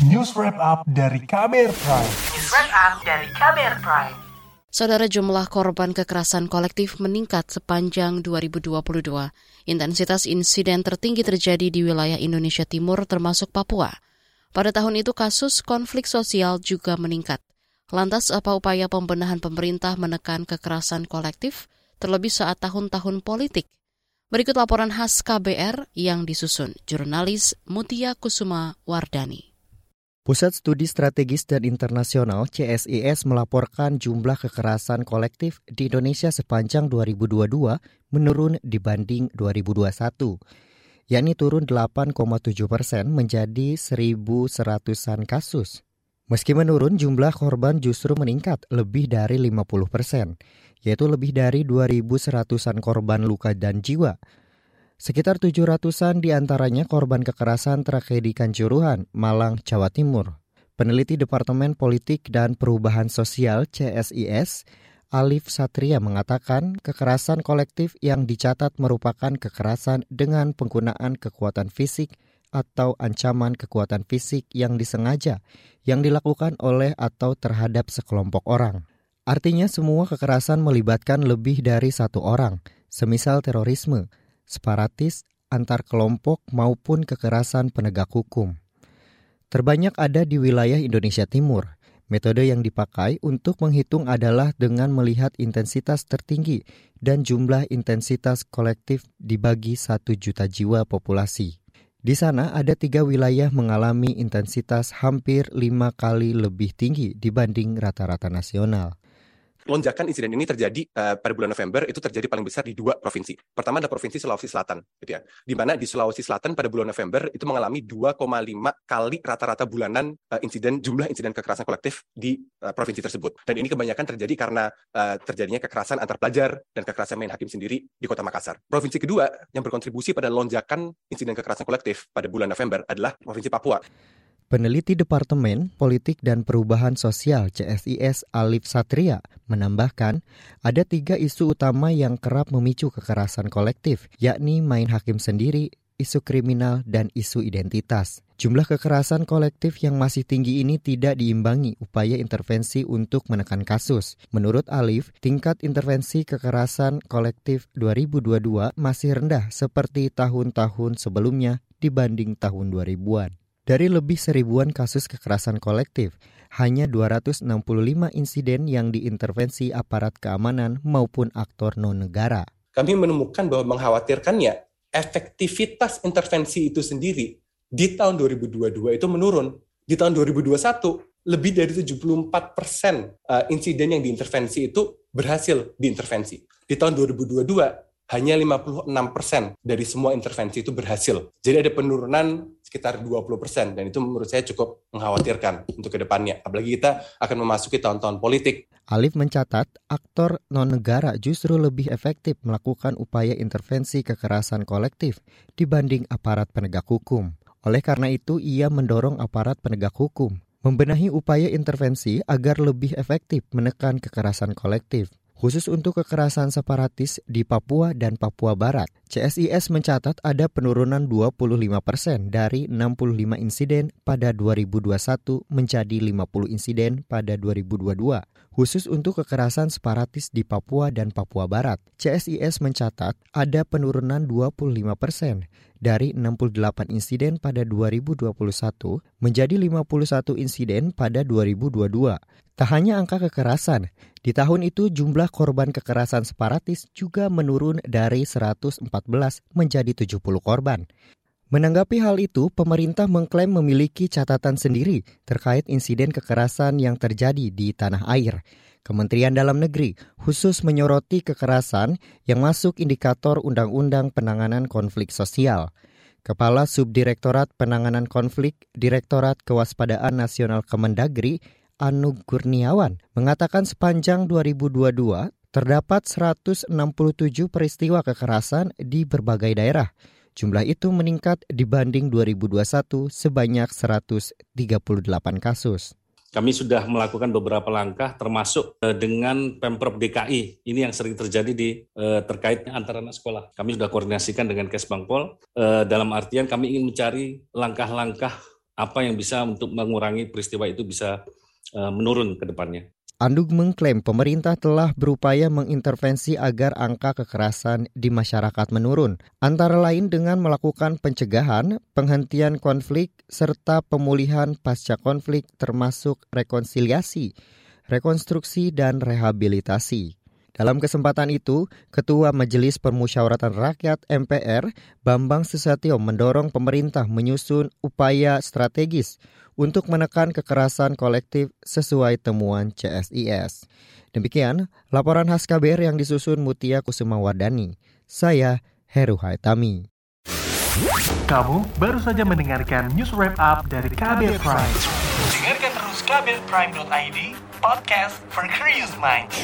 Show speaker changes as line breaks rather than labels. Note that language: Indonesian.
News Wrap Up dari Kamer Prime.
News Wrap Up dari Kamer Prime.
Saudara jumlah korban kekerasan kolektif meningkat sepanjang 2022. Intensitas insiden tertinggi terjadi di wilayah Indonesia Timur termasuk Papua. Pada tahun itu kasus konflik sosial juga meningkat. Lantas apa upaya pembenahan pemerintah menekan kekerasan kolektif, terlebih saat tahun-tahun politik? Berikut laporan khas KBR yang disusun jurnalis Mutia Kusuma Wardani.
Pusat Studi Strategis dan Internasional CSIS melaporkan jumlah kekerasan kolektif di Indonesia sepanjang 2022 menurun dibanding 2021, yakni turun 8,7 persen menjadi 1.100-an kasus. Meski menurun, jumlah korban justru meningkat lebih dari 50 persen, yaitu lebih dari 2.100-an korban luka dan jiwa, Sekitar 700-an di antaranya korban kekerasan tragedi Kanjuruhan, Malang, Jawa Timur. Peneliti Departemen Politik dan Perubahan Sosial CSIS, Alif Satria mengatakan kekerasan kolektif yang dicatat merupakan kekerasan dengan penggunaan kekuatan fisik atau ancaman kekuatan fisik yang disengaja yang dilakukan oleh atau terhadap sekelompok orang. Artinya semua kekerasan melibatkan lebih dari satu orang, semisal terorisme, separatis, antar kelompok maupun kekerasan penegak hukum. Terbanyak ada di wilayah Indonesia Timur. Metode yang dipakai untuk menghitung adalah dengan melihat intensitas tertinggi dan jumlah intensitas kolektif dibagi satu juta jiwa populasi. Di sana ada tiga wilayah mengalami intensitas hampir lima kali lebih tinggi dibanding rata-rata nasional
lonjakan insiden ini terjadi uh, pada bulan November itu terjadi paling besar di dua provinsi. Pertama adalah provinsi Sulawesi Selatan, gitu ya. Di mana di Sulawesi Selatan pada bulan November itu mengalami 2,5 kali rata-rata bulanan uh, insiden jumlah insiden kekerasan kolektif di uh, provinsi tersebut. Dan ini kebanyakan terjadi karena uh, terjadinya kekerasan antar pelajar dan kekerasan main hakim sendiri di Kota Makassar. Provinsi kedua yang berkontribusi pada lonjakan insiden kekerasan kolektif pada bulan November adalah Provinsi Papua.
Peneliti Departemen Politik dan Perubahan Sosial CSIS Alif Satria menambahkan, ada tiga isu utama yang kerap memicu kekerasan kolektif, yakni main hakim sendiri, isu kriminal, dan isu identitas. Jumlah kekerasan kolektif yang masih tinggi ini tidak diimbangi upaya intervensi untuk menekan kasus. Menurut Alif, tingkat intervensi kekerasan kolektif 2022 masih rendah seperti tahun-tahun sebelumnya dibanding tahun 2000-an. Dari lebih seribuan kasus kekerasan kolektif, hanya 265 insiden yang diintervensi aparat keamanan maupun aktor non-negara.
Kami menemukan bahwa mengkhawatirkannya efektivitas intervensi itu sendiri di tahun 2022 itu menurun. Di tahun 2021, lebih dari 74 persen eh, insiden yang diintervensi itu berhasil diintervensi. Di tahun 2022, hanya 56 persen dari semua intervensi itu berhasil. Jadi ada penurunan sekitar 20 persen, dan itu menurut saya cukup mengkhawatirkan untuk ke depannya. Apalagi kita akan memasuki tahun-tahun politik.
Alif mencatat, aktor non-negara justru lebih efektif melakukan upaya intervensi kekerasan kolektif dibanding aparat penegak hukum. Oleh karena itu, ia mendorong aparat penegak hukum membenahi upaya intervensi agar lebih efektif menekan kekerasan kolektif khusus untuk kekerasan separatis di Papua dan Papua Barat. CSIS mencatat ada penurunan 25 persen dari 65 insiden pada 2021 menjadi 50 insiden pada 2022. Khusus untuk kekerasan separatis di Papua dan Papua Barat, CSIS mencatat ada penurunan 25 persen dari 68 insiden pada 2021 menjadi 51 insiden pada 2022. Tak hanya angka kekerasan, di tahun itu jumlah korban kekerasan separatis juga menurun dari 114 menjadi 70 korban. Menanggapi hal itu, pemerintah mengklaim memiliki catatan sendiri terkait insiden kekerasan yang terjadi di tanah air. Kementerian Dalam Negeri khusus menyoroti kekerasan yang masuk indikator Undang-Undang Penanganan Konflik Sosial. Kepala Subdirektorat Penanganan Konflik Direktorat Kewaspadaan Nasional Kemendagri, Anu Kurniawan, mengatakan sepanjang 2022 terdapat 167 peristiwa kekerasan di berbagai daerah. Jumlah itu meningkat dibanding 2021 sebanyak 138 kasus.
Kami sudah melakukan beberapa langkah termasuk eh, dengan Pemprov DKI. Ini yang sering terjadi di eh, terkait antara anak sekolah. Kami sudah koordinasikan dengan Kesbangpol eh, dalam artian kami ingin mencari langkah-langkah apa yang bisa untuk mengurangi peristiwa itu bisa menurun ke depannya.
Andug mengklaim pemerintah telah berupaya mengintervensi agar angka kekerasan di masyarakat menurun, antara lain dengan melakukan pencegahan, penghentian konflik, serta pemulihan pasca konflik termasuk rekonsiliasi, rekonstruksi, dan rehabilitasi. Dalam kesempatan itu, Ketua Majelis Permusyawaratan Rakyat MPR, Bambang Susatyo mendorong pemerintah menyusun upaya strategis untuk menekan kekerasan kolektif sesuai temuan CSIS. Demikian laporan khas KBR yang disusun Mutia Kusumawardani. Saya Heru Haitami.
Kamu baru saja mendengarkan news wrap up dari KBR Prime. Dengarkan terus kbrprime.id, podcast for curious minds.